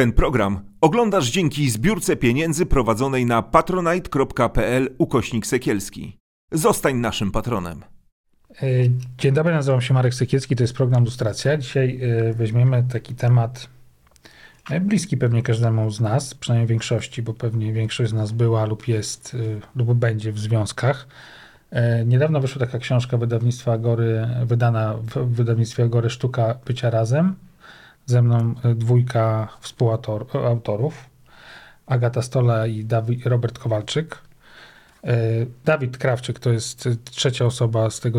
Ten program oglądasz dzięki zbiórce pieniędzy prowadzonej na patronite.pl ukośnik sekielski. Zostań naszym patronem. E, dzień dobry, nazywam się Marek Sekielski, to jest program Lustracja. Dzisiaj e, weźmiemy taki temat e, bliski pewnie każdemu z nas, przynajmniej większości, bo pewnie większość z nas była lub jest lub będzie w związkach. Niedawno wyszła taka książka wydawnictwa Agory, wydana w wydawnictwie Agory Sztuka Bycia Razem ze mną e, dwójka współautorów. Agata Stola i Dawid, Robert Kowalczyk. E, Dawid Krawczyk to jest trzecia osoba z tego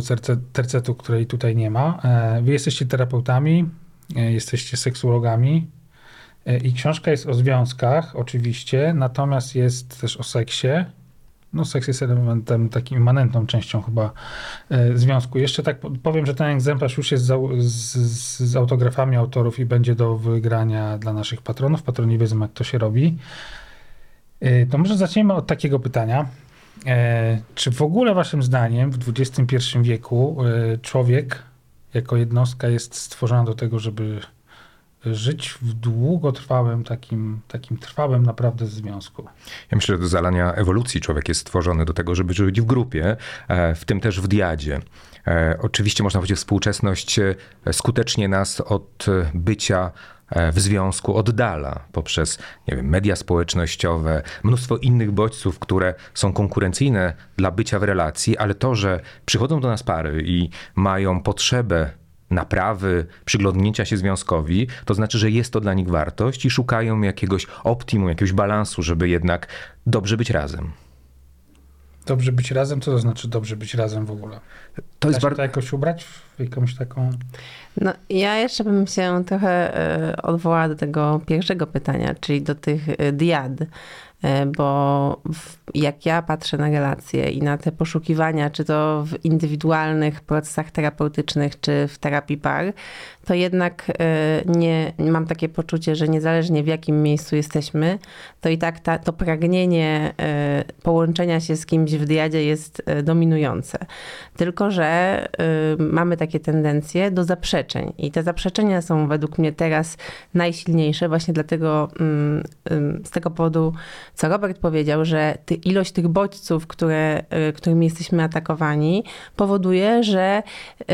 tercetu, której tutaj nie ma. E, wy jesteście terapeutami, jesteście seksuologami i książka jest o związkach oczywiście, natomiast jest też o seksie no seks jest elementem, takim immanentną częścią chyba e, związku. Jeszcze tak powiem, że ten egzemplarz już jest z, z, z, autografami autorów i będzie do wygrania dla naszych patronów. Patroni wiedzą, jak to się robi. E, to może zaczniemy od takiego pytania. E, czy w ogóle waszym zdaniem w XXI wieku człowiek jako jednostka jest stworzona do tego, żeby żyć w długotrwałym, takim, takim trwałym naprawdę związku. Ja myślę, że do zalania ewolucji człowiek jest stworzony do tego, żeby żyć w grupie, e, w tym też w diadzie. E, oczywiście można powiedzieć, współczesność e, skutecznie nas od bycia w związku oddala poprzez nie wiem, media społecznościowe, mnóstwo innych bodźców, które są konkurencyjne dla bycia w relacji, ale to, że przychodzą do nas pary i mają potrzebę naprawy, przyglądnięcia się związkowi, to znaczy, że jest to dla nich wartość i szukają jakiegoś optimum, jakiegoś balansu, żeby jednak dobrze być razem. Dobrze być razem? Co to znaczy dobrze być razem w ogóle? To jest bardzo... to jakoś ubrać w jakąś taką... No, ja jeszcze bym się trochę e, odwołała do tego pierwszego pytania, czyli do tych e, diad. E, bo jak ja patrzę na relacje i na te poszukiwania, czy to w indywidualnych procesach terapeutycznych, czy w terapii par, to jednak e, nie mam takie poczucie, że niezależnie w jakim miejscu jesteśmy, to i tak ta, to pragnienie e, połączenia się z kimś w diadzie jest dominujące. Tylko, że mamy takie tendencje do zaprzeczeń i te zaprzeczenia są według mnie teraz najsilniejsze, właśnie dlatego mm, z tego powodu co Robert powiedział, że ty, ilość tych bodźców, które, y, którymi jesteśmy atakowani, powoduje, że y,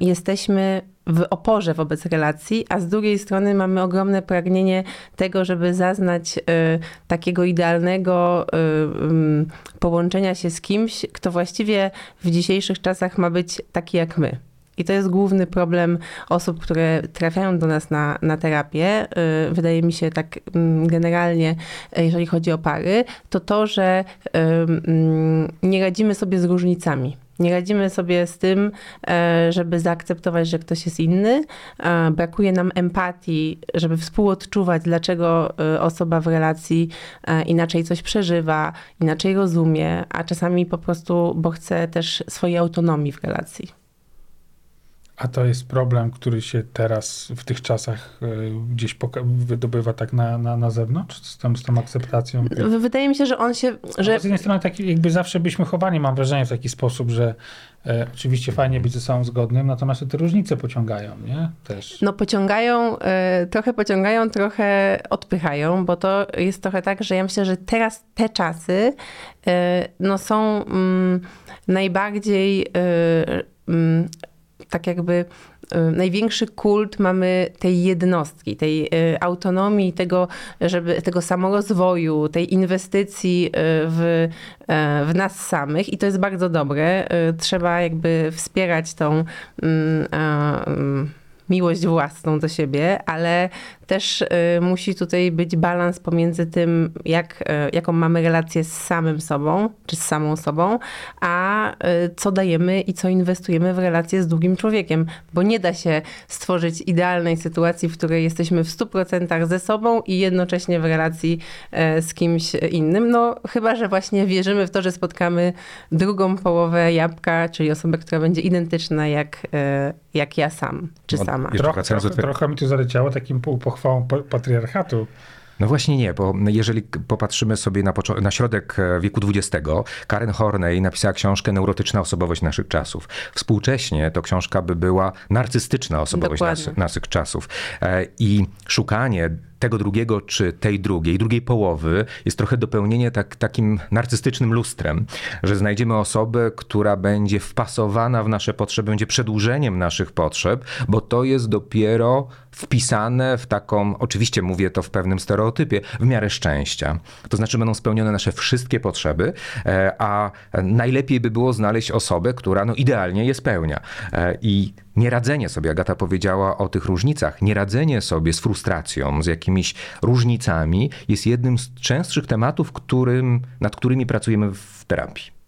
jesteśmy w oporze wobec relacji, a z drugiej strony mamy ogromne pragnienie tego, żeby zaznać y, takiego idealnego y, y, połączenia się z kimś, kto właściwie w dzisiejszych czasach ma być taki jak my. I to jest główny problem osób, które trafiają do nas na, na terapię. Y, wydaje mi się tak mm, generalnie, jeżeli chodzi o pary, to to, że mm, nie radzimy sobie z różnicami. Nie radzimy sobie z tym, e, żeby zaakceptować, że ktoś jest inny. E, brakuje nam empatii, żeby współodczuwać, dlaczego e, osoba w relacji inaczej coś przeżywa, inaczej rozumie, a czasami po prostu, bo chce też swojej autonomii w relacji. A to jest problem, który się teraz w tych czasach e, gdzieś wydobywa tak na, na, na zewnątrz z tą, z tą akceptacją? Wydaje mi się, że on się... Że... Z jednej strony tak jakby zawsze byśmy chowani, mam wrażenie, w taki sposób, że e, oczywiście fajnie być ze sobą zgodnym, natomiast te różnice pociągają, nie? Też. No pociągają, e, trochę pociągają, trochę odpychają, bo to jest trochę tak, że ja myślę, że teraz te czasy e, no są mm, najbardziej mm, tak jakby y, największy kult mamy tej jednostki, tej y, autonomii, tego, żeby, tego samorozwoju, tej inwestycji y, w, w nas samych i to jest bardzo dobre. Trzeba jakby wspierać tą mm, mm, miłość własną do siebie, ale też y, musi tutaj być balans pomiędzy tym, jak, y, jaką mamy relację z samym sobą, czy z samą sobą, a y, co dajemy i co inwestujemy w relację z drugim człowiekiem, bo nie da się stworzyć idealnej sytuacji, w której jesteśmy w 100% ze sobą i jednocześnie w relacji z kimś innym. No chyba, że właśnie wierzymy w to, że spotkamy drugą połowę jabłka, czyli osobę, która będzie identyczna jak, jak ja sam, czy sama. Trochę, trochę, trochę mi tu zaleciało takim półpochwałą pochwałą patriarchatu. No właśnie nie, bo jeżeli popatrzymy sobie na, na środek e, wieku XX, Karen Horney napisała książkę Neurotyczna osobowość naszych czasów. Współcześnie to książka by była narcystyczna osobowość nas, naszych czasów. E, I szukanie tego drugiego czy tej drugiej, drugiej połowy jest trochę dopełnienie tak, takim narcystycznym lustrem, że znajdziemy osobę, która będzie wpasowana w nasze potrzeby, będzie przedłużeniem naszych potrzeb, bo to jest dopiero wpisane w taką, oczywiście mówię to w pewnym stereotypie, w miarę szczęścia. To znaczy będą spełnione nasze wszystkie potrzeby, e, a najlepiej by było znaleźć osobę, która no, idealnie je spełnia. E, I nieradzenie sobie, Agata powiedziała o tych różnicach, nieradzenie sobie z frustracją, z jakimiś różnicami jest jednym z częstszych tematów, którym, nad którymi pracujemy w terapii.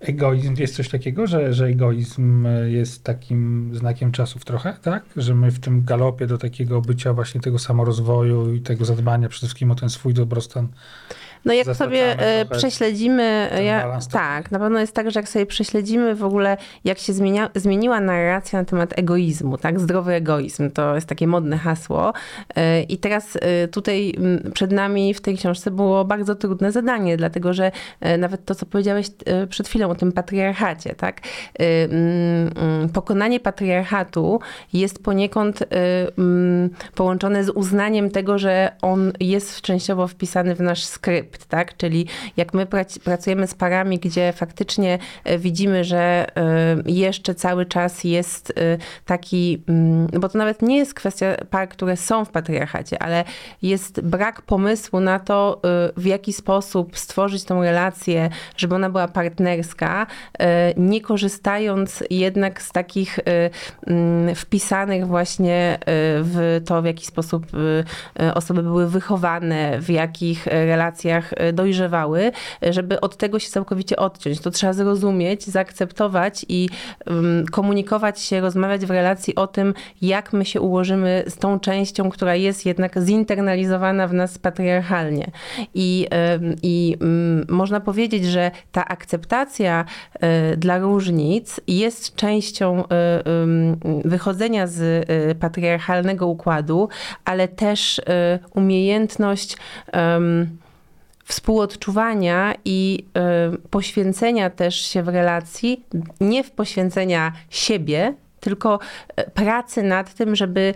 Egoizm jest coś takiego, że, że egoizm jest takim znakiem czasów trochę, tak? Że my w tym galopie do takiego bycia właśnie tego samorozwoju i tego zadbania przede wszystkim o ten swój dobrostan No jak sobie e, prześledzimy, ja, balans tak, na pewno jest tak, że jak sobie prześledzimy w ogóle, jak się zmienia, zmieniła narracja na temat egoizmu, tak, zdrowy egoizm, to jest takie modne hasło. E, i teraz e, tutaj przed nami w tej książce było bardzo trudne zadanie, dlatego że nawet to, co powiedziałeś przed chwilą o tym patriarchacie, tak, E, mm, mm, pokonanie patriarchatu jest poniekąd e, mm, połączone z uznaniem tego, że on jest częściowo wpisany w nasz skrypt, tak? Czyli jak my prac- pracujemy z parami, gdzie faktycznie e, widzimy, że jeszcze cały czas jest taki, bo to nawet nie jest kwestia par, które są w patriarchacie, ale jest brak pomysłu na to, w jaki sposób stworzyć tą relację, żeby ona była partnerska, e, nie korzystając jednak z takich e, mm, wpisanych właśnie e, w to, w jaki sposób osoby były wychowane, w jakich relacjach dojrzewały, żeby od tego się całkowicie odciąć. To trzeba zrozumieć, zaakceptować i um, komunikować się, rozmawiać w relacji o tym, jak my się ułożymy z tą częścią, która jest jednak zinternalizowana w nas patriarchalnie. I, i mm, można powiedzieć, że ta akceptacja e, dla różnic jest częścią e, wychodzenia z e, patriarchalnego układu, ale też umiejętność współodczuwania i poświęcenia też się w relacji, nie w poświęcenia siebie, tylko pracy nad tym, żeby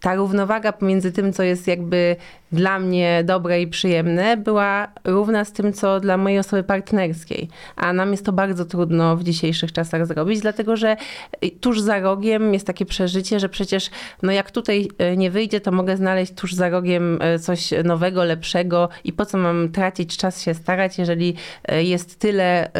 ta równowaga pomiędzy tym, co jest jakby dla mnie dobre i przyjemne, była równa z tym, co dla mojej osoby partnerskiej. A nam jest to bardzo trudno w dzisiejszych czasach zrobić, dlatego że tuż za rogiem jest takie przeżycie, że przecież no jak tutaj e, nie wyjdzie, to mogę znaleźć tuż za rogiem e, coś nowego, lepszego i po co mam tracić czas się starać, jeżeli jest tyle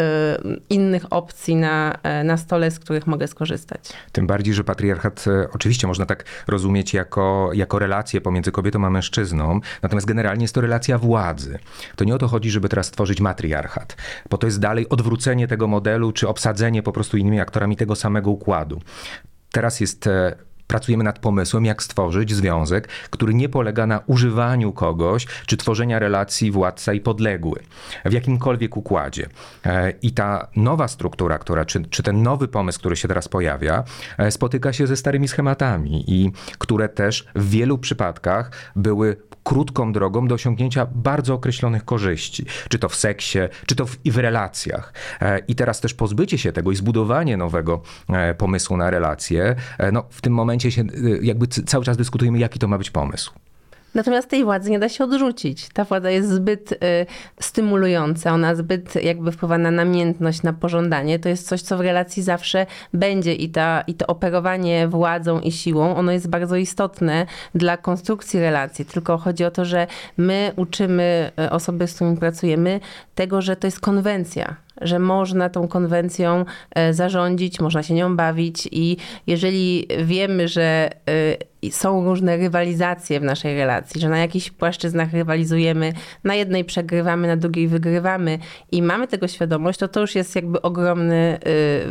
innych opcji na, na stole, z których mogę skorzystać. Tym bardziej, że patriarchat oczywiście można tak rozumieć jako, jako relację pomiędzy kobietą a mężczyzną, natomiast generalnie jest to relacja władzy. To nie o to chodzi, żeby teraz stworzyć matriarchat, bo to jest dalej odwrócenie tego modelu, czy obsadzenie po prostu innymi aktorami tego samego układu. Teraz jest e, pracujemy nad pomysłem, jak stworzyć związek, który nie polega na używaniu kogoś, czy tworzenia relacji władca i podległy w jakimkolwiek układzie. E, I ta nowa struktura, która, czy, czy ten nowy pomysł, który się teraz pojawia, e, spotyka się ze starymi schematami i które też w wielu przypadkach były krótką drogą do osiągnięcia bardzo określonych korzyści, czy to w seksie, czy to w, i w relacjach. E, I teraz też pozbycie się tego i zbudowanie nowego e, pomysłu na relacje, e, no w tym momencie się jakby cały czas dyskutujemy, jaki to ma być pomysł. Natomiast tej władzy nie da się odrzucić. Ta władza jest zbyt y, stymulująca, ona zbyt jakby wpływa na namiętność, na pożądanie. To jest coś, co w relacji zawsze będzie i, ta, i to operowanie władzą i siłą, ono jest bardzo istotne dla konstrukcji relacji. Tylko chodzi o to, że my uczymy y, osoby, z którymi pracujemy, tego, że to jest konwencja, że można tą konwencją e, zarządzić, można się nią bawić i jeżeli wiemy, że e, są różne rywalizacje w naszej relacji, że na jakichś płaszczyznach rywalizujemy, na jednej przegrywamy, na drugiej wygrywamy i mamy tego świadomość, to to już jest jakby ogromny, e,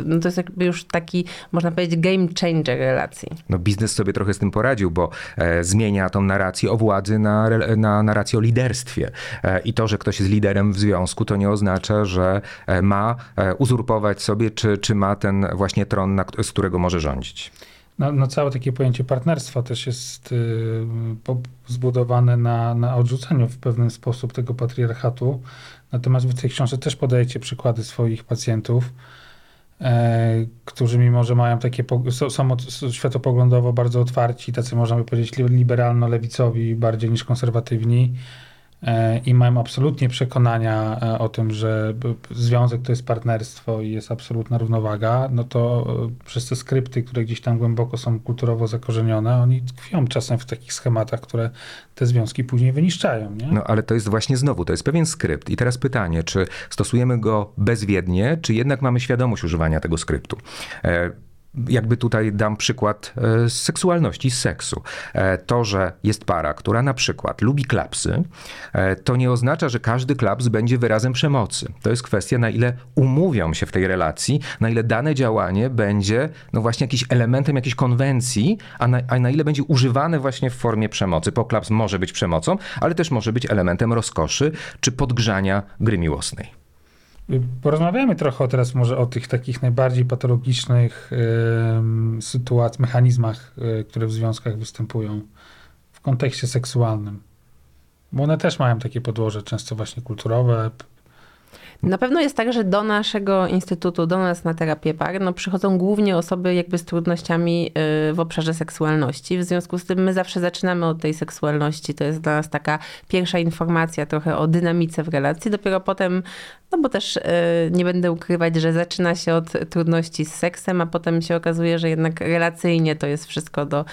no to jest jakby już taki, można powiedzieć, game changer relacji. No biznes sobie trochę z tym poradził, bo e, zmienia tą narrację o władzy na, na narrację o liderstwie. E, I to, że ktoś jest liderem w związku, to nie oznacza, że e, ma e, uzurpować sobie, czy, czy ma ten właśnie tron, na, z którego może rządzić. No, no całe takie pojęcie partnerstwa też jest y, zbudowane na, na odrzuceniu w pewien sposób tego patriarchatu. Natomiast w tej książce też podajecie przykłady swoich pacjentów. e, którzy mimo, że mają takie, są, są światopoglądowo bardzo otwarci, tacy można by powiedzieć li- liberalno-lewicowi bardziej niż konserwatywni i mają absolutnie przekonania e, o tym, że związek to jest partnerstwo i jest absolutna równowaga, no to e, przez te skrypty, które gdzieś tam głęboko są kulturowo zakorzenione, oni tkwią czasem w takich schematach, które te związki później wyniszczają. Nie? No ale to jest właśnie znowu, to jest pewien skrypt. I teraz pytanie, czy stosujemy go bezwiednie, czy jednak mamy świadomość używania tego skryptu? Jakby tutaj dam przykład e, z seksualności, z seksu. E, To, że jest para, która na przykład lubi klapsy, e, to nie oznacza, że każdy klaps będzie wyrazem przemocy. To jest kwestia, na ile umówią się w tej relacji, na ile dane działanie będzie no właśnie jakimś elementem jakiejś konwencji, a na, a na ile będzie używane właśnie w formie przemocy. Bo klaps może być przemocą, ale też może być elementem rozkoszy czy podgrzania gry miłosnej. Porozmawiamy trochę teraz może o tych takich najbardziej patologicznych em, sytuacjach, mechanizmach, e, które w związkach występują w kontekście seksualnym. Bo one też mają takie podłoże, często właśnie kulturowe. Na pewno jest tak, że do naszego instytutu, do nas na terapię par, no przychodzą głównie osoby jakby z trudnościami y, w obszarze seksualności. W związku z tym my zawsze zaczynamy od tej seksualności. To jest dla nas taka pierwsza informacja trochę o dynamice w relacji. Dopiero potem, no bo też y, nie będę ukrywać, że zaczyna się od trudności z seksem, a potem się okazuje, że jednak relacyjnie to jest wszystko do...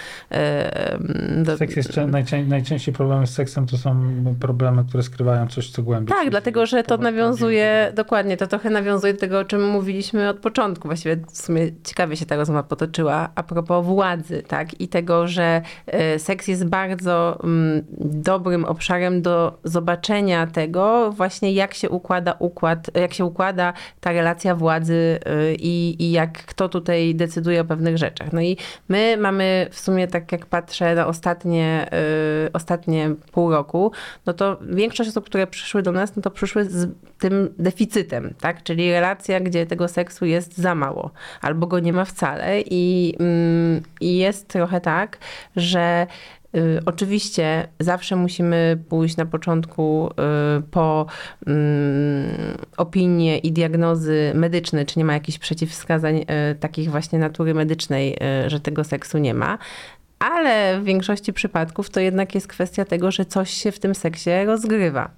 y, do Seks jest czę- najczę- najczęściej problemy z seksem to są problemy, które skrywają coś, co głębiej. Tak, dlatego że to nawiązuje, dokładnie, to trochę nawiązuje do tego, o czym mówiliśmy od początku. Właściwie w sumie ciekawie się ta rozmowa potoczyła a propos władzy, tak? I tego, że e, seks jest bardzo mm, dobrym obszarem do zobaczenia tego właśnie, jak się układa układ, jak się układa ta relacja władzy e, i, i jak kto tutaj decyduje o pewnych rzeczach. No i my mamy w sumie, tak jak patrzę na ostatnie, y, ostatnie pół roku, no to większość osób, które przyszły do nas, no to przyszły z tym deficytem, tak? Czyli relacja, gdzie tego seksu jest za mało, albo go nie ma wcale i, mm, i jest trochę tak, że y, Oczywiście zawsze musimy pójść na początku y, po mm, opinie i diagnozy medyczne, czy nie ma jakichś przeciwwskazań y, takich właśnie natury medycznej, y, że tego seksu nie ma. Ale w większości przypadków to jednak jest kwestia tego, że coś się w tym seksie rozgrywa.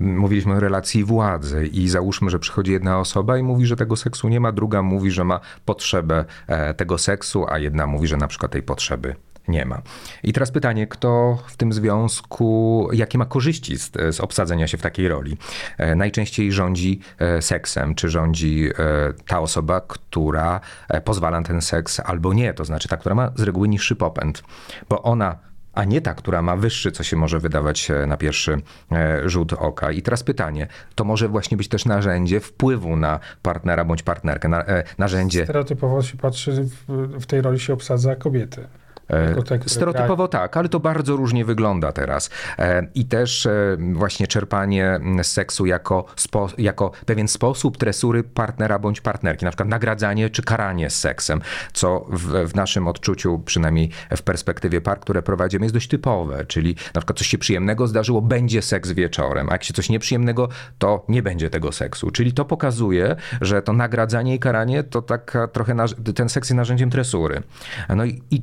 Mówiliśmy o relacji władzy i załóżmy, że przychodzi jedna osoba i mówi, że tego seksu nie ma, druga mówi, że ma potrzebę e, tego seksu, a jedna mówi, że na przykład tej potrzeby nie ma. I teraz pytanie, kto w tym związku, jakie ma korzyści z, z obsadzenia się w takiej roli? E, Najczęściej rządzi e, seksem, czy rządzi e, ta osoba, która pozwala na ten seks albo nie, to znaczy ta, która ma z reguły niższy popęd, bo ona a nie ta, która ma wyższy, co się może wydawać na pierwszy rzut oka. I teraz pytanie, to może właśnie być też narzędzie wpływu na partnera bądź partnerkę, na, narzędzie Stereotypowo się patrzy, w, w tej roli się obsadza kobiety. Te, które Stereotypowo tak, ale to bardzo różnie wygląda teraz. E, I też e, właśnie czerpanie seksu jako, spo, jako pewien sposób tresury partnera bądź partnerki, na przykład nagradzanie czy karanie z seksem, co w, w naszym odczuciu, przynajmniej w perspektywie par, które prowadzimy, jest dość typowe, czyli na przykład coś się przyjemnego zdarzyło, będzie seks wieczorem, a jak się coś nieprzyjemnego, to nie będzie tego seksu. Czyli to pokazuje, że to nagradzanie i karanie to taka trochę, ten seks jest narzędziem tresury. No i, i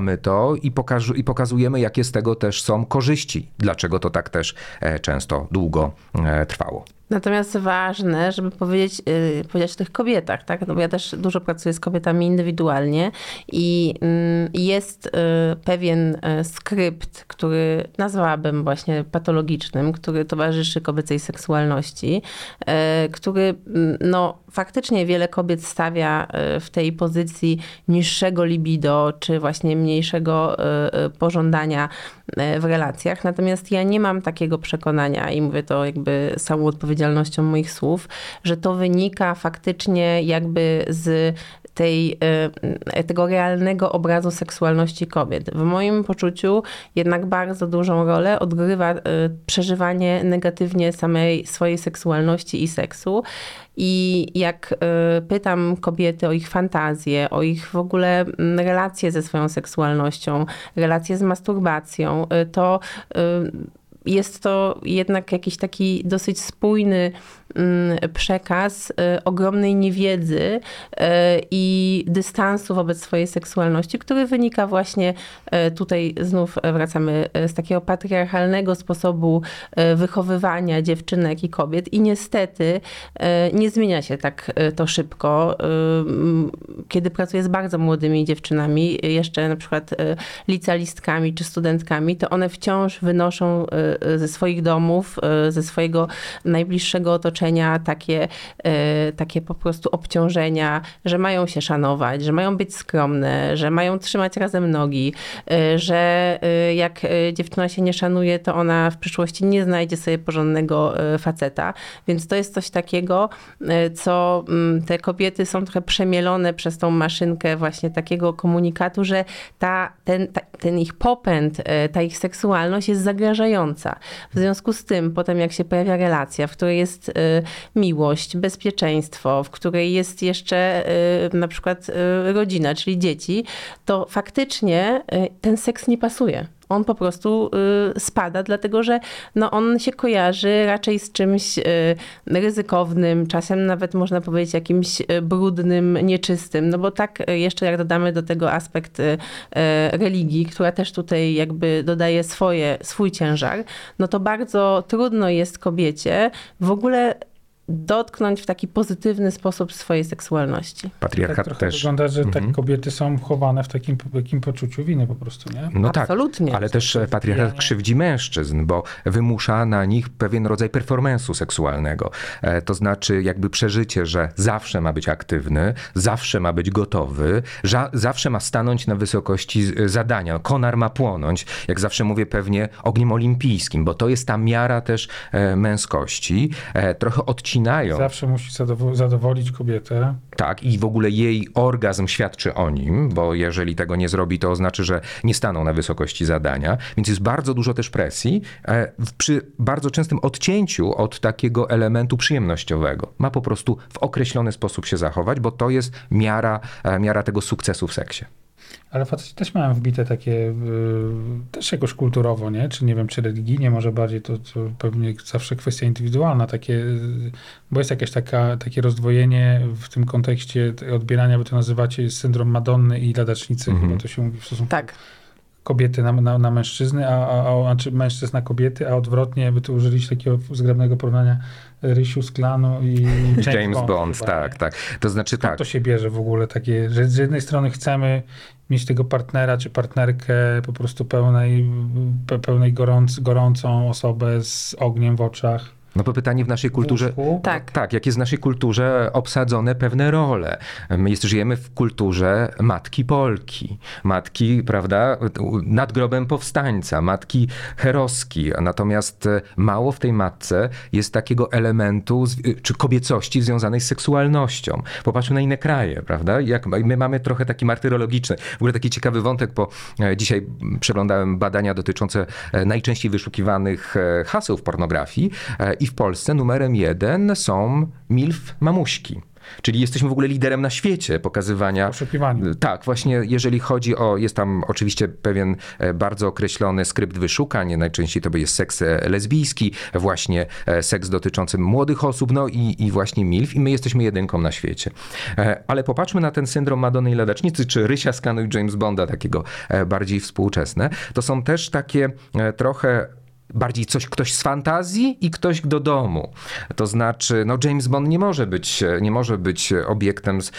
nazywamy to i, pokażu, i pokazujemy, jakie z tego też są korzyści, dlaczego to tak też e, często długo e, trwało. Natomiast ważne, żeby powiedzieć, yy, powiedzieć o tych kobietach, tak? No bo ja też dużo pracuję z kobietami indywidualnie i mm, jest yy, pewien yy, skrypt, który nazwałabym właśnie patologicznym, który towarzyszy kobiecej seksualności, yy, który mm, no, faktycznie wiele kobiet stawia yy, w tej pozycji niższego libido, czy właśnie mniejszego yy, yy, pożądania yy, w relacjach. Natomiast ja nie mam takiego przekonania i mówię to jakby samą odpowiedzialnością moich słów, że to wynika faktycznie jakby z tej, y, tego realnego obrazu seksualności kobiet. W moim poczuciu jednak bardzo dużą rolę odgrywa y, przeżywanie negatywnie samej swojej seksualności i seksu. I jak y, pytam kobiety o ich fantazje, o ich w ogóle mm, relacje ze swoją seksualnością, relacje z masturbacją, to jest to jednak jakiś taki dosyć spójny przekaz y, ogromnej niewiedzy y, i dystansu wobec swojej seksualności, który wynika właśnie y, tutaj znów wracamy z takiego patriarchalnego sposobu wychowywania dziewczynek i kobiet i niestety nie zmienia się tak to szybko. Kiedy pracuję z bardzo młodymi dziewczynami, jeszcze na przykład licealistkami czy studentkami, to one wciąż wynoszą ze swoich domów, ze swojego najbliższego otoczenia takie, y, takie po prostu obciążenia, że mają się szanować, że mają być skromne, że mają trzymać razem nogi, y, że y, jak dziewczyna się nie szanuje, to ona w przyszłości nie znajdzie sobie porządnego faceta. Więc to jest coś takiego, co mm, te kobiety są trochę przemielone przez tą maszynkę właśnie takiego komunikatu, że ta, ten, ta, ten ich popęd, e, ta ich seksualność jest zagrażająca. W związku z tym, potem jak się pojawia relacja, w której jest e, miłość, bezpieczeństwo, w której jest jeszcze e, na przykład e, rodzina, czyli dzieci, to faktycznie e, ten seks nie pasuje. On po prostu y, spada, dlatego że no, on się kojarzy raczej z czymś y, ryzykownym, czasem nawet można powiedzieć jakimś y, brudnym, nieczystym. No bo tak jeszcze jak dodamy do tego aspekt religii, która też tutaj jakby dodaje swoje, swój ciężar, no to bardzo trudno jest kobiecie w ogóle dotknąć w taki pozytywny sposób swojej seksualności. Tak Patriarchat trochę też. wygląda, że Mhm. tak kobiety są chowane w takim, takim poczuciu winy po prostu, nie? No tak, Absolutnie. ale też e, patriarchat krzywdzi mężczyzn, bo wymusza na nich pewien rodzaj performance'u seksualnego. E, To znaczy jakby przeżycie, że zawsze ma być aktywny, zawsze ma być gotowy, ża- zawsze ma stanąć na wysokości z- zadania. Konar ma płonąć, jak zawsze mówię pewnie ogniem olimpijskim, bo to jest ta miara też e, męskości. E, Trochę odcinają Zawsze musi zadowo- zadowolić kobietę. tak, i w ogóle jej orgazm świadczy o nim, bo jeżeli tego nie zrobi, to oznacza, że nie staną na wysokości zadania. Więc jest bardzo dużo też presji e, przy bardzo częstym odcięciu od takiego elementu przyjemnościowego. Ma po prostu w określony sposób się zachować, bo to jest miara, e, miara tego sukcesu w seksie. Ale faceci też mają wbite takie, y, też jakoś kulturowo, nie? Czy nie wiem, czy religijnie, może bardziej to, to pewnie zawsze kwestia indywidualna, takie, y, bo jest jakieś taka, takie rozdwojenie w tym kontekście te- odbierania, wy to nazywacie syndrom Madonny i ladacznicy, Mhm. chyba to się mówi w stosunku Tak. kobiety na, na, na mężczyzny, a, a, a znaczy mężczyzn na kobiety, a odwrotnie, wy tu użyliście takiego zgrabnego porównania Rysiu z klanu i James, James Bond, chyba, tak, nie? tak. To znaczy tak. To się bierze w ogóle takie, że z jednej strony chcemy mieć tego partnera czy partnerkę po prostu pełnej, pe, pełnej gorąc, gorącą osobę z ogniem w oczach. No bo pytanie w naszej w kulturze, łóżku. Tak. Tak, jak jest w naszej kulturze obsadzone pewne role. My jest, żyjemy w kulturze matki Polki, matki, prawda, nad grobem powstańca, matki heroski. Natomiast e, mało w tej matce jest takiego elementu, z- czy kobiecości związanej z seksualnością. Popatrzmy na inne kraje, prawda? Jak my mamy trochę taki martyrologiczny, w ogóle taki ciekawy wątek, bo e, dzisiaj przeglądałem badania dotyczące e, najczęściej wyszukiwanych e, haseł w pornografii e, i w Polsce numerem jeden są MILF mamuśki. Czyli jesteśmy w ogóle liderem na świecie pokazywania. Tak, właśnie jeżeli chodzi o, jest tam oczywiście pewien e, bardzo określony skrypt wyszukań, najczęściej to jest seks e, lesbijski, właśnie e, seks dotyczący młodych osób, no i, i właśnie MILF i my jesteśmy jedynką na świecie. Ale popatrzmy na ten syndrom Madony i Ladacznicy, czy Rysia z Kanu i James Bonda, takiego bardziej współczesne. To są też takie trochę bardziej coś, ktoś z fantazji i ktoś do domu. To znaczy, no James Bond nie może być, nie może być obiektem, z,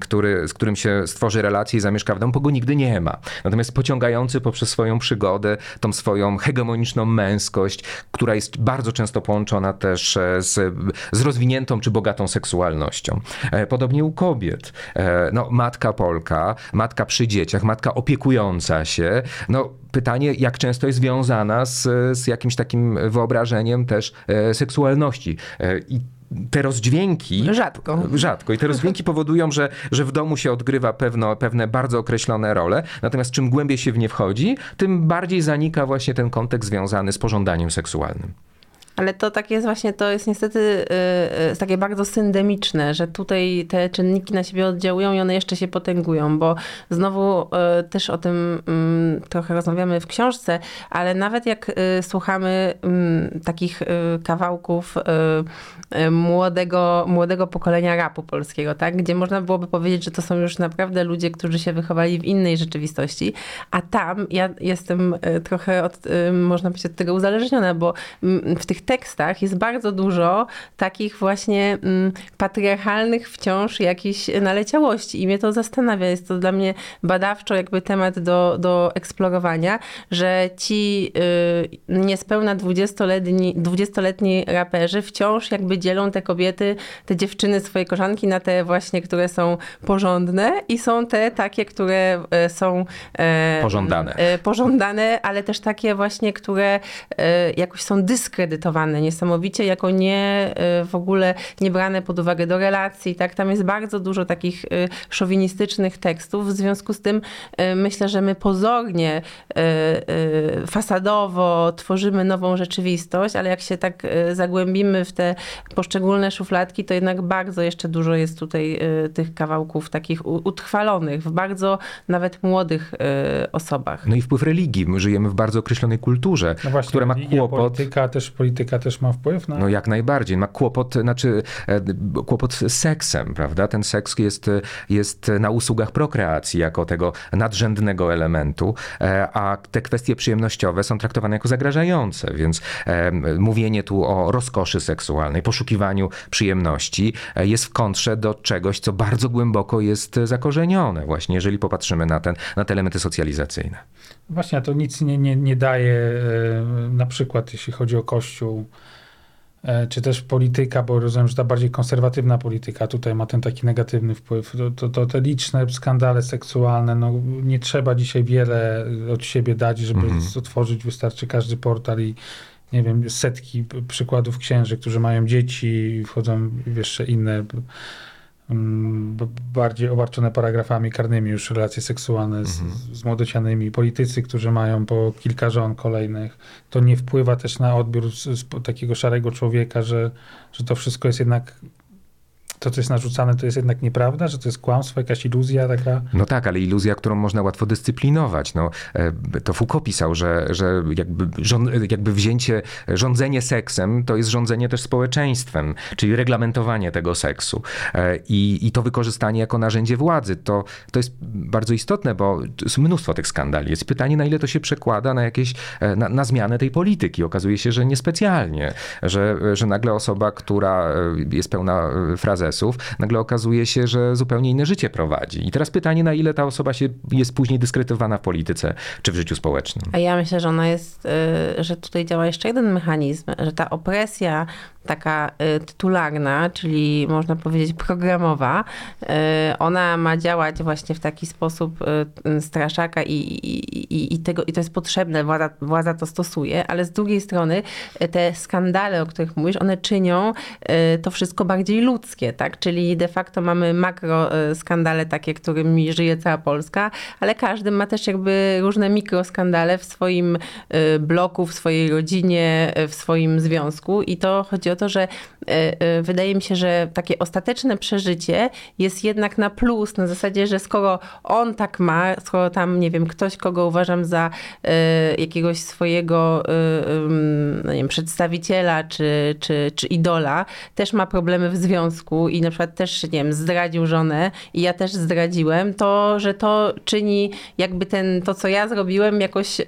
który, z którym się stworzy relację i zamieszka w domu, bo go nigdy nie ma. Natomiast pociągający poprzez swoją przygodę, tą swoją hegemoniczną męskość, która jest bardzo często połączona też e, z, z rozwiniętą czy bogatą seksualnością. E, Podobnie u kobiet. E, No, matka Polka, matka przy dzieciach, matka opiekująca się. No, pytanie, jak często jest związana z, z jakimś takim wyobrażeniem też e, seksualności. E, I te rozdźwięki. Rzadko. Rzadko. I te rozdźwięki powodują, że, że w domu się odgrywa pewno, pewne bardzo określone role. Natomiast czym głębiej się w nie wchodzi, tym bardziej zanika właśnie ten kontekst związany z pożądaniem seksualnym. Ale to tak jest właśnie, to jest niestety y, y, takie bardzo syndemiczne, że tutaj te czynniki na siebie oddziałują i one jeszcze się potęgują, bo znowu y, też o tym mm, trochę rozmawiamy w książce, ale nawet jak słuchamy mm, takich kawałków młodego, młodego pokolenia rapu polskiego, tak? gdzie można byłoby powiedzieć, że to są już naprawdę ludzie, którzy się wychowali w innej rzeczywistości, a tam ja jestem trochę od, można powiedzieć, od tego uzależniona, bo mm, w tych tekstach jest bardzo dużo takich właśnie mm, patriarchalnych wciąż jakichś naleciałości i mnie to zastanawia. Jest to dla mnie badawczo jakby temat do, do eksplorowania, że ci y, niespełna 20-letni, 20-letni raperzy wciąż jakby dzielą te kobiety, te dziewczyny, swoje koleżanki na te właśnie, które są porządne i są te takie, które e, są e, pożądane. E, pożądane, ale też takie właśnie, które jakoś są dyskredytowane niesamowicie, jako nie w ogóle nie brane pod uwagę do relacji. Tak? Tam jest bardzo dużo takich szowinistycznych tekstów. W związku z tym myślę, że my pozornie, fasadowo tworzymy nową rzeczywistość, ale jak się tak zagłębimy w te poszczególne szufladki, to jednak bardzo jeszcze dużo jest tutaj tych kawałków takich utrwalonych w bardzo nawet młodych osobach. No i wpływ religii. My żyjemy w bardzo określonej kulturze, no właśnie, która ma kłopot. Polityka też, polityka też ma wpływ na. No jak najbardziej. Ma kłopot, znaczy e, kłopot z seksem, prawda? Ten seks jest, jest na usługach prokreacji jako tego nadrzędnego elementu, e, a te kwestie przyjemnościowe są traktowane jako zagrażające, więc e, mówienie tu o rozkoszy seksualnej, poszukiwaniu przyjemności jest w kontrze do czegoś, co bardzo głęboko jest zakorzenione, właśnie jeżeli popatrzymy na, ten, na te elementy socjalizacyjne. Właśnie, a to nic nie, nie, nie daje, na przykład jeśli chodzi o Kościół, E, czy też polityka, bo rozumiem, że ta bardziej konserwatywna polityka tutaj ma ten taki negatywny wpływ. To, to, to te liczne skandale seksualne, no nie trzeba dzisiaj wiele od siebie dać, żeby mhm. otworzyć, wystarczy każdy portal i nie wiem, setki przykładów księży, którzy mają dzieci, wchodzą w jeszcze inne Mm, bardziej obarczone paragrafami karnymi już relacje seksualne z, mhm. z młodocianymi. Politycy, którzy mają po kilka żon kolejnych. To nie wpływa też na odbiór z, z takiego szarego człowieka, że, że to wszystko jest jednak to, co jest narzucane, to jest jednak nieprawda, że to jest kłamstwo, jakaś iluzja taka? No tak, ale iluzja, którą można łatwo dyscyplinować. No, e, to Foucault pisał, że, że jakby, jakby wzięcie, rządzenie seksem to jest rządzenie też społeczeństwem, czyli reglamentowanie tego seksu. E, I, i to wykorzystanie jako narzędzie władzy, to, to jest bardzo istotne, bo jest mnóstwo tych skandali. Jest pytanie, na ile to się przekłada na jakieś, e, na, na zmianę tej polityki. Okazuje się, że niespecjalnie, że, że nagle osoba, która jest pełna frazesów, nagle okazuje się, że zupełnie inne życie prowadzi. I teraz pytanie, na ile ta osoba się jest później dyskredytowana w polityce czy w życiu społecznym. A ja myślę, że ona jest, y, że tutaj działa jeszcze jeden mechanizm, że ta opresja taka y, tytularna, czyli można powiedzieć programowa, y, ona ma działać właśnie w taki sposób straszaka i, i, i, tego, i to jest potrzebne, władza, władza to stosuje, ale z drugiej strony te skandale, o których mówisz, one czynią to wszystko bardziej ludzkie, tak? Czyli de facto mamy makro skandale takie, którymi żyje cała Polska, ale każdy ma też jakby różne mikroskandale w swoim bloku, w swojej rodzinie, w swoim związku i to chodzi o to, że e, e, wydaje mi się, że takie ostateczne przeżycie jest jednak na plus, na zasadzie, że skoro on tak ma, skoro tam, nie wiem, ktoś, kogo uważam za e, jakiegoś swojego no nie wiem, przedstawiciela czy, czy, czy idola, też ma problemy w związku i na przykład też, nie wiem, zdradził żonę i ja też zdradziłem, to, że to czyni jakby ten, to co ja zrobiłem jakoś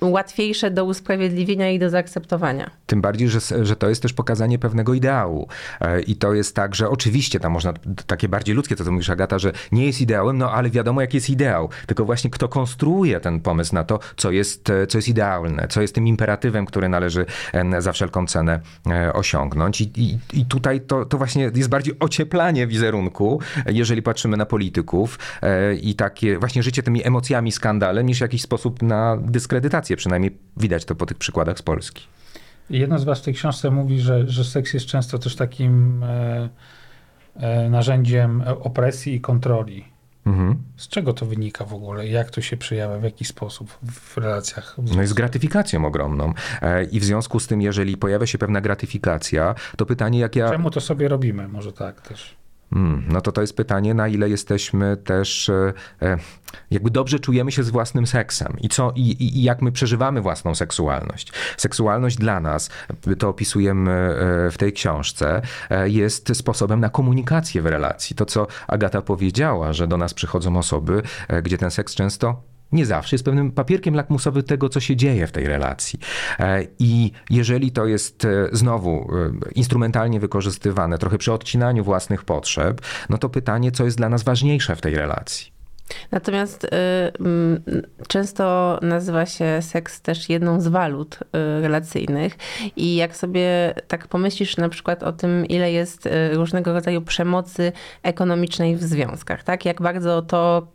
łatwiejsze do usprawiedliwienia i do zaakceptowania. Tym bardziej, że, że to jest też pokazanie pewnego ideału. E, I to jest tak, że oczywiście tam można, takie bardziej ludzkie, to co mówisz Agata, że nie jest ideałem, no ale wiadomo jaki jest ideał. Tylko właśnie kto konstruuje ten pomysł na to, co jest, e, co jest idealne, co jest tym imperatywem, który należy za wszelką cenę e, osiągnąć. I, i, i tutaj to, to właśnie jest bardziej ocieplanie wizerunku, jeżeli patrzymy na polityków i takie właśnie życie tymi emocjami, skandalem, niż jakiś sposób na dyskredytację. Przynajmniej widać to po tych przykładach z Polski. Jedno z was w tej książce mówi, że, że seks jest często też takim e, e, narzędziem opresji i kontroli. Mhm. Z czego to wynika w ogóle? Jak to się przejawia? W jaki sposób w relacjach? No i z gratyfikacją ogromną. E, I w związku z tym, jeżeli pojawia się pewna gratyfikacja, to pytanie, jak ja. Czemu to sobie robimy? Może tak też. Mm, no to to jest pytanie, na ile jesteśmy też, e, e, jakby dobrze czujemy się z własnym seksem i, co, i, i- jak my przeżywamy własną seksualność. Seksualność dla nas, to opisujemy e, w tej książce, jest sposobem na komunikację w relacji. To, co Agata powiedziała, że do nas przychodzą osoby, gdzie ten seks często nie zawsze jest pewnym papierkiem lakmusowym tego, co się dzieje w tej relacji. E, I jeżeli to jest e, znowu e, instrumentalnie wykorzystywane, trochę przy odcinaniu własnych potrzeb, no to pytanie, co jest dla nas ważniejsze w tej relacji. Natomiast y, często nazywa się seks też jedną z walut y, relacyjnych i jak sobie tak pomyślisz na przykład o tym, ile jest y, różnego rodzaju przemocy ekonomicznej w związkach, tak? Jak bardzo to,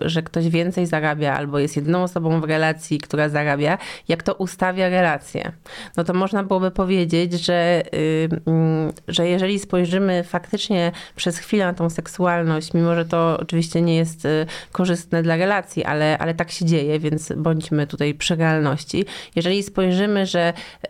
że ktoś więcej zarabia albo jest jedną osobą w relacji, która zarabia, jak to ustawia relacje. No to można byłoby powiedzieć, że, y, mm, że jeżeli spojrzymy faktycznie przez chwilę na tą seksualność, mimo że to oczywiście nie jest y, korzystne dla relacji, ale, ale tak się dzieje, więc bądźmy tutaj przy realności. Jeżeli spojrzymy, że y,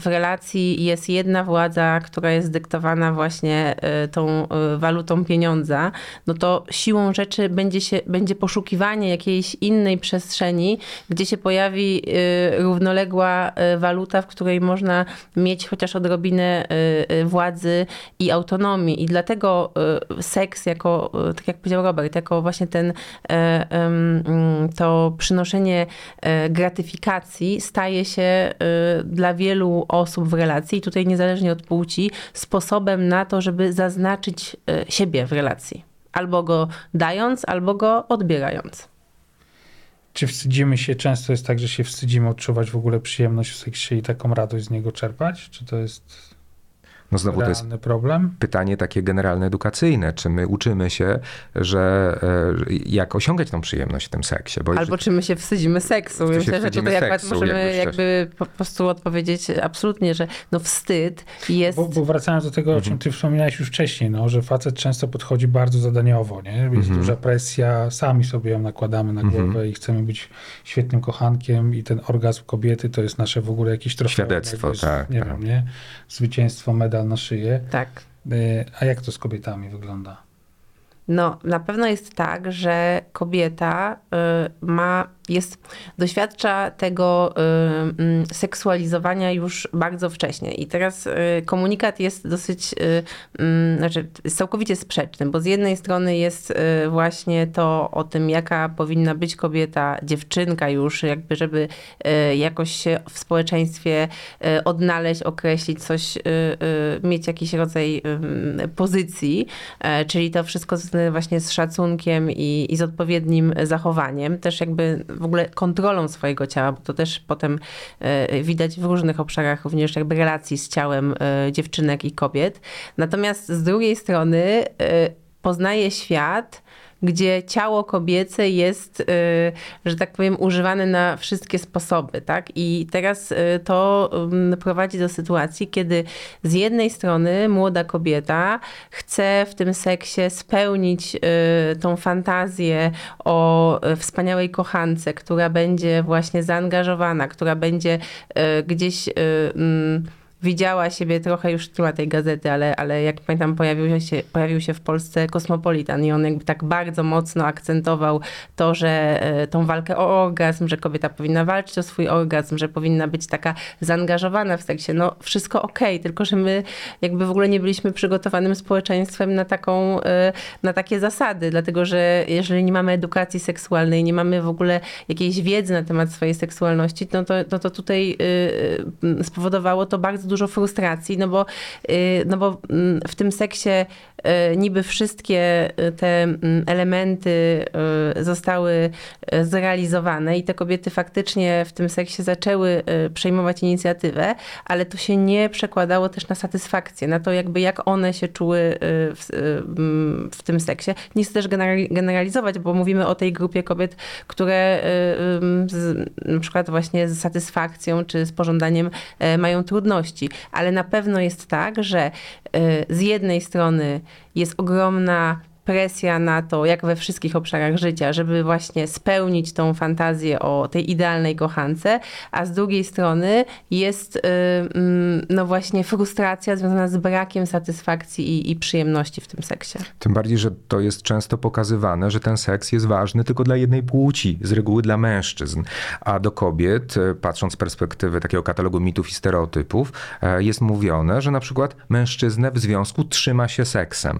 w relacji jest jedna władza, która jest dyktowana właśnie y, tą y, walutą pieniądza, no to siłą rzeczy będzie, się, będzie poszukiwanie jakiejś innej przestrzeni, gdzie się pojawi y, równoległa y, waluta, w której można mieć chociaż odrobinę y, władzy i autonomii. I dlatego seks jako, tak jak powiedział Robert, jako właśnie ten, to przynoszenie gratyfikacji staje się dla wielu osób w relacji, tutaj niezależnie od płci, sposobem na to, żeby zaznaczyć siebie w relacji. Albo go dając, albo go odbierając. Czy wstydzimy się, często jest tak, że się wstydzimy odczuwać w ogóle przyjemność w seksie i taką radość z niego czerpać? Czy to jest No znowu to jest problem? pytanie takie generalne edukacyjne, czy my uczymy się, że e, jak osiągać tą przyjemność w tym seksie. Bo Albo czy my się wstydzimy seksu. Czy Myślę, że tutaj seksu, możemy jakby po prostu odpowiedzieć absolutnie, że no wstyd jest... Bo, bo wracając do tego, o czym ty wspominałeś już wcześniej, no, że facet często podchodzi bardzo zadaniowo, nie? Jest Mhm. duża presja, sami sobie ją nakładamy na głowę i chcemy być świetnym kochankiem i ten orgazm kobiety to jest nasze w ogóle jakieś trofeum. Świadectwo, jakby, tak, Nie tak. wiem, nie? Zwycięstwo, medal na szyję. Tak. Y, A jak to z kobietami wygląda? No, na pewno jest tak, że kobieta y, ma, jest, doświadcza tego y, mm, seksualizowania już bardzo wcześnie. I teraz y, komunikat jest dosyć, y, mm, znaczy całkowicie sprzeczny, bo z jednej strony jest y, właśnie to o tym, jaka powinna być kobieta, dziewczynka już, jakby, żeby y, jakoś się w społeczeństwie y, odnaleźć, określić coś, mieć jakiś rodzaj ym, pozycji, e, czyli to wszystko związane właśnie z szacunkiem i, i z odpowiednim zachowaniem, też jakby w ogóle kontrolą swojego ciała, bo to też potem e, widać w różnych obszarach również jakby relacji z ciałem e, dziewczynek i kobiet. Natomiast z drugiej strony e, poznaje świat, gdzie ciało kobiece jest, y, że tak powiem, używane na wszystkie sposoby, tak? I teraz y, to ym, prowadzi do sytuacji, kiedy z jednej strony młoda kobieta chce w tym seksie spełnić y, tą fantazję o wspaniałej kochance, która będzie właśnie zaangażowana, która będzie gdzieś mm, widziała siebie trochę już tyła tej gazety, ale, ale jak pamiętam pojawił się, pojawił się w Polsce Kosmopolitan i on jakby tak bardzo mocno akcentował to, że e, tą walkę o orgazm, że kobieta powinna walczyć o swój orgazm, że powinna być taka zaangażowana w seksie. No wszystko okej, tylko że my jakby w ogóle nie byliśmy przygotowanym społeczeństwem na taką, e, na takie zasady, dlatego że jeżeli nie mamy edukacji seksualnej, nie mamy w ogóle jakiejś wiedzy na temat swojej seksualności, no to, no to tutaj y, spowodowało to bardzo dużo frustracji, no bo, y, no bo mm, w tym seksie y, niby wszystkie y, te mm, elementy zostały zrealizowane i te kobiety faktycznie w tym seksie zaczęły przejmować inicjatywę, ale to się nie przekładało też na satysfakcję, na to jakby jak one się czuły w, mm, w tym seksie. Nie chcę też generali- generalizować, bo mówimy o tej grupie kobiet, które z, na przykład właśnie z satysfakcją czy z pożądaniem e, mają trudności, ale na pewno jest tak, że e, z jednej strony jest ogromna presja na to, jak we wszystkich obszarach życia, żeby właśnie spełnić tą fantazję o tej idealnej kochance, a z drugiej strony jest y, mm, no właśnie frustracja związana z brakiem satysfakcji i, i przyjemności w tym seksie. Tym bardziej, że to jest często pokazywane, że ten seks jest ważny tylko dla jednej płci, z reguły dla mężczyzn. A do kobiet, e, patrząc z perspektywy takiego katalogu mitów i stereotypów, e, jest mówione, że na przykład mężczyznę w związku trzyma się seksem.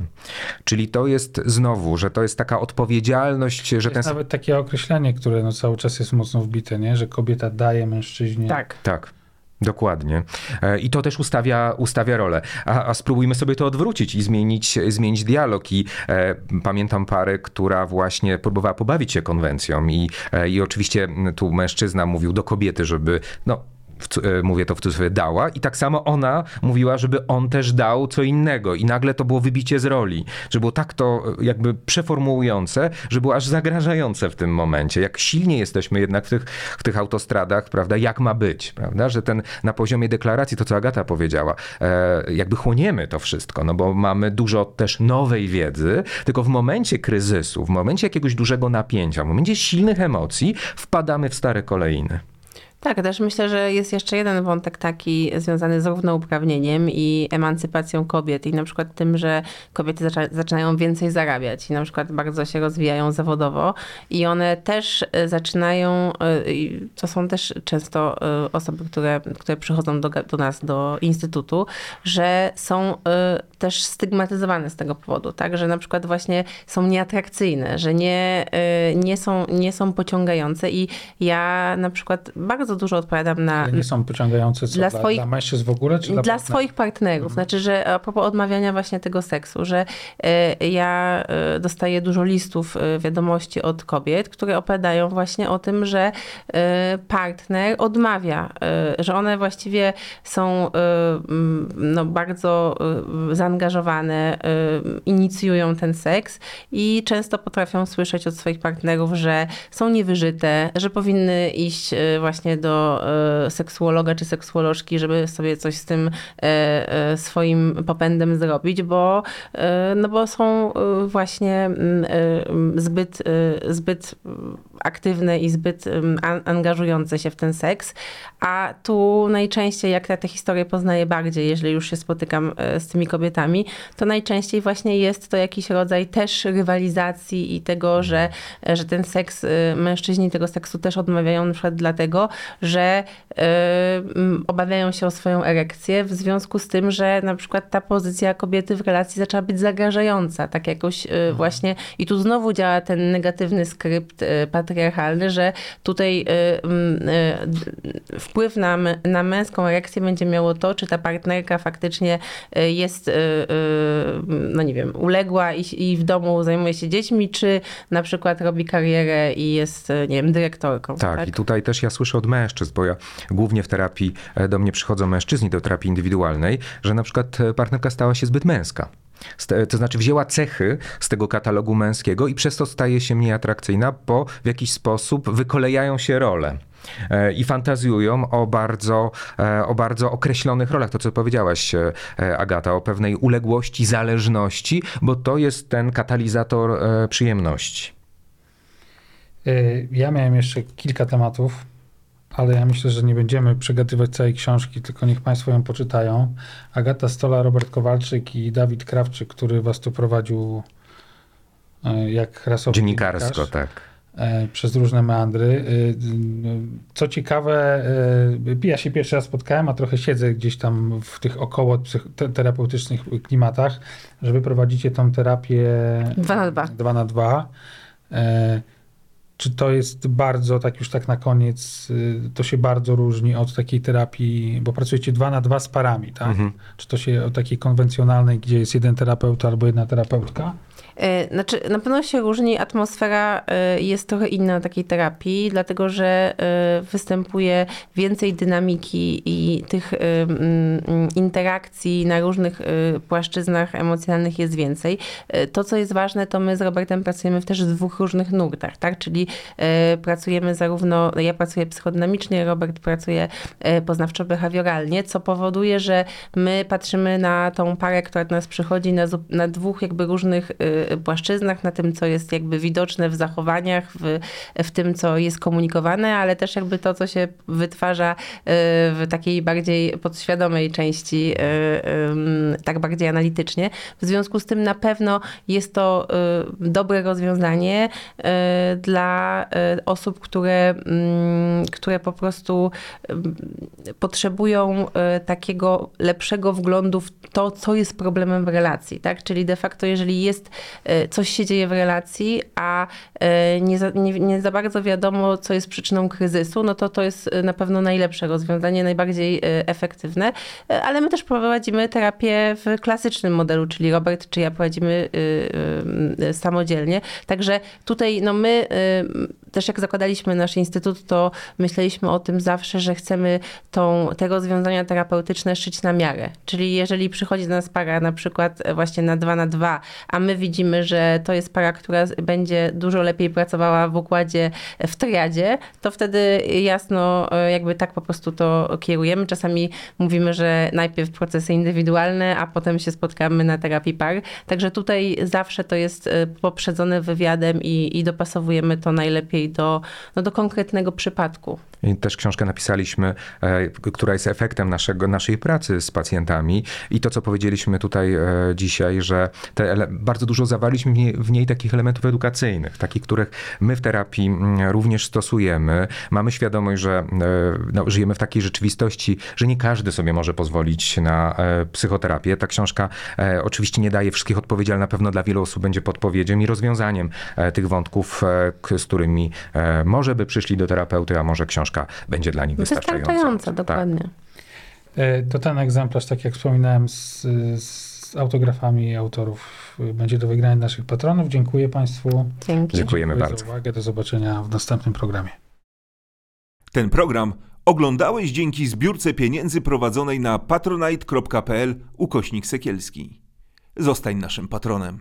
Czyli to jest znowu, że to jest taka odpowiedzialność, że ten Jest nawet takie określenie, które no cały czas jest mocno wbite, nie? że kobieta daje mężczyźnie. Tak. Tak. Dokładnie. E, I to też ustawia, ustawia rolę. A, a spróbujmy sobie to odwrócić i zmienić, zmienić dialog. I e, pamiętam parę, która właśnie próbowała pobawić się konwencją. I, e, I oczywiście tu mężczyzna mówił do kobiety, żeby no, mówię to w cudzysłowie, dała i tak samo ona mówiła, żeby on też dał co innego i nagle to było wybicie z roli, że było tak to e, jakby przeformułujące, że było aż zagrażające w tym momencie, jak silnie jesteśmy jednak w tych, w tych autostradach, prawda, jak ma być, prawda, że ten na poziomie deklaracji, to co Agata powiedziała, e, jakby chłoniemy to wszystko, no bo mamy dużo też nowej wiedzy, tylko w momencie kryzysu, w momencie jakiegoś dużego napięcia, w momencie silnych emocji wpadamy w stare kolejny. Tak, też myślę, że jest jeszcze jeden wątek taki związany z równouprawnieniem i emancypacją kobiet i na przykład tym, że kobiety zaczą- zaczynają więcej zarabiać i na przykład bardzo się rozwijają zawodowo i one też e, zaczynają, e, to są też często e, osoby, które, które przychodzą do, do nas, do instytutu, że są też stygmatyzowane z tego powodu, tak, że na przykład właśnie są nieatrakcyjne, że nie, nie, są, nie są pociągające i ja na przykład bardzo dużo odpowiadam na, Ale nie są pociągające co, Dla dla, swoich- dla mężczyzn w ogóle, czy dla, dla, partnerów? swoich partnerów. Znaczy, że a propos odmawiania właśnie tego seksu, że e, ja e, dostaję dużo listów, e, wiadomości od kobiet, które opowiadają właśnie o tym, że partner odmawia, że one właściwie są no, bardzo zaangażowane, inicjują ten seks i często potrafią słyszeć od swoich partnerów, że są niewyżyte, że powinny iść właśnie do e, seksuologa czy seksuolożki, żeby sobie coś z tym e, e, swoim popędem zrobić, bo, no bo są właśnie mm, mm, zbyt, zbyt aktywne i zbyt an- angażujące się w ten seks. A tu najczęściej, jak ja te historie poznaję bardziej, jeżeli już się spotykam e, z tymi kobietami, to najczęściej właśnie jest to jakiś rodzaj też rywalizacji i tego, że, że ten seks, e, mężczyźni tego seksu też odmawiają na przykład dlatego, że e, m, obawiają się o swoją erekcję w związku z tym, że na przykład ta pozycja kobiety w relacji zaczęła być zagrażająca, tak jakoś e, właśnie i tu znowu działa ten negatywny skrypt e, patriarchalny, że tutaj e, m, e, d- wpływ na, na męską erekcję będzie miało to, czy ta partnerka faktycznie e, jest, no nie wiem, uległa i, i w domu zajmuje się dziećmi, czy na przykład robi karierę i jest, nie wiem, dyrektorką. Tak, i tutaj też ja słyszę od mężczyzn, bo ja głównie w terapii e, do mnie przychodzą mężczyźni do terapii indywidualnej, że na przykład e, partnerka stała się zbyt męska. To znaczy wzięła cechy z tego katalogu męskiego i przez to staje się mniej atrakcyjna, bo w jakiś sposób wykolejają się role. E, I fantazjują o bardzo, e, o bardzo określonych rolach. To, co powiedziałaś, e, Agata, o pewnej uległości, zależności, bo to jest ten katalizator przyjemności. Ja miałem jeszcze kilka tematów, ale ja myślę, że nie będziemy przegadywać całej książki, tylko niech Państwo ją poczytają. Agata Stola, Robert Kowalczyk i Dawid Krawczyk, który Was tu prowadził e, jak rasowy Dziennikarsko, tak. E, przez różne meandry. E, co ciekawe, ja się pierwszy raz spotkałem, a trochę siedzę gdzieś tam w tych około terapeutycznych klimatach, że wy prowadzicie tą terapię 2 na 2. 2 na 2. Czy to jest bardzo, tak już tak na koniec, y, to się bardzo różni od takiej terapii, bo pracujecie dwa na dwa z parami, tak? Mhm. Czy to się od takiej konwencjonalnej, gdzie jest jeden terapeuta albo jedna terapeutka? E, Znaczy, na pewno się różni. Atmosfera e, jest trochę inna takiej terapii, dlatego że e, występuje więcej dynamiki i tych interakcji na różnych płaszczyznach emocjonalnych jest więcej. To, co jest ważne, to my z Robertem pracujemy w też dwóch różnych nurtach, tak? Czyli pracujemy zarówno, ja pracuję psychodynamicznie, Robert pracuje poznawczo-behawioralnie, co powoduje, że my patrzymy na tą parę, która do nas przychodzi na, na dwóch jakby różnych płaszczyznach, na tym, co jest jakby widoczne w zachowaniach, w, w tym, co jest komunikowane, ale też jakby to, co się wytwarza y, w takiej bardziej podświadomej części, y, y, tak bardziej analitycznie. W związku z tym na pewno jest to dobre rozwiązanie dla osób, które, mm, które po prostu potrzebują takiego lepszego wglądu w to, co jest problemem w relacji, tak? Czyli de facto, jeżeli jest, coś się dzieje w relacji, a y, nie za, nie, nie za bardzo wiadomo, co jest przyczyną kryzysu, no to to jest y, na pewno najlepsze rozwiązanie, najbardziej y, efektywne, Y, ale my też prowadzimy terapię w klasycznym modelu, czyli Robert czy ja prowadzimy y, y, y, samodzielnie. Także tutaj no my y, też jak zakładaliśmy nasz instytut, to myśleliśmy o tym zawsze, że chcemy tą, te rozwiązania terapeutyczne szyć na miarę. Czyli jeżeli przychodzi do nas para na przykład właśnie na 2 na 2, a my widzimy, że to jest para, która będzie dużo lepiej pracowała w układzie w triadzie, to wtedy jasno y, jakby tak po prostu to kierujemy. Czasami mówimy, że najpierw procesy indywidualne, a potem się spotkamy na terapii par. Także tutaj zawsze to jest y, poprzedzone wywiadem i, i dopasowujemy to najlepiej do, no do konkretnego przypadku. Też książkę napisaliśmy, e, która jest efektem naszego, naszej pracy z pacjentami. I to, co powiedzieliśmy tutaj e, dzisiaj, że te bardzo dużo zawarliśmy w niej, w niej takich elementów edukacyjnych, takich, których my w terapii również stosujemy. Mamy świadomość, że e, no, żyjemy w takiej rzeczywistości, że nie każdy sobie może pozwolić na psychoterapię. Ta książka oczywiście nie daje wszystkich odpowiedzi, ale na pewno dla wielu osób będzie podpowiedzią i rozwiązaniem tych wątków, z którymi może by przyszli do terapeuty, a może książka będzie dla nich wystarczająca. Wystarczająca, Tak. dokładnie. E, To ten egzemplarz, tak jak wspominałem, z, z autografami autorów y, będzie do wygrania naszych patronów. Dziękuję Państwu. Dzięki. Dziękujemy Dziękuję bardzo. za uwagę. Do zobaczenia w następnym programie. Ten program oglądałeś dzięki zbiórce pieniędzy prowadzonej na patronite.pl ukośnik sekielski. Zostań naszym patronem.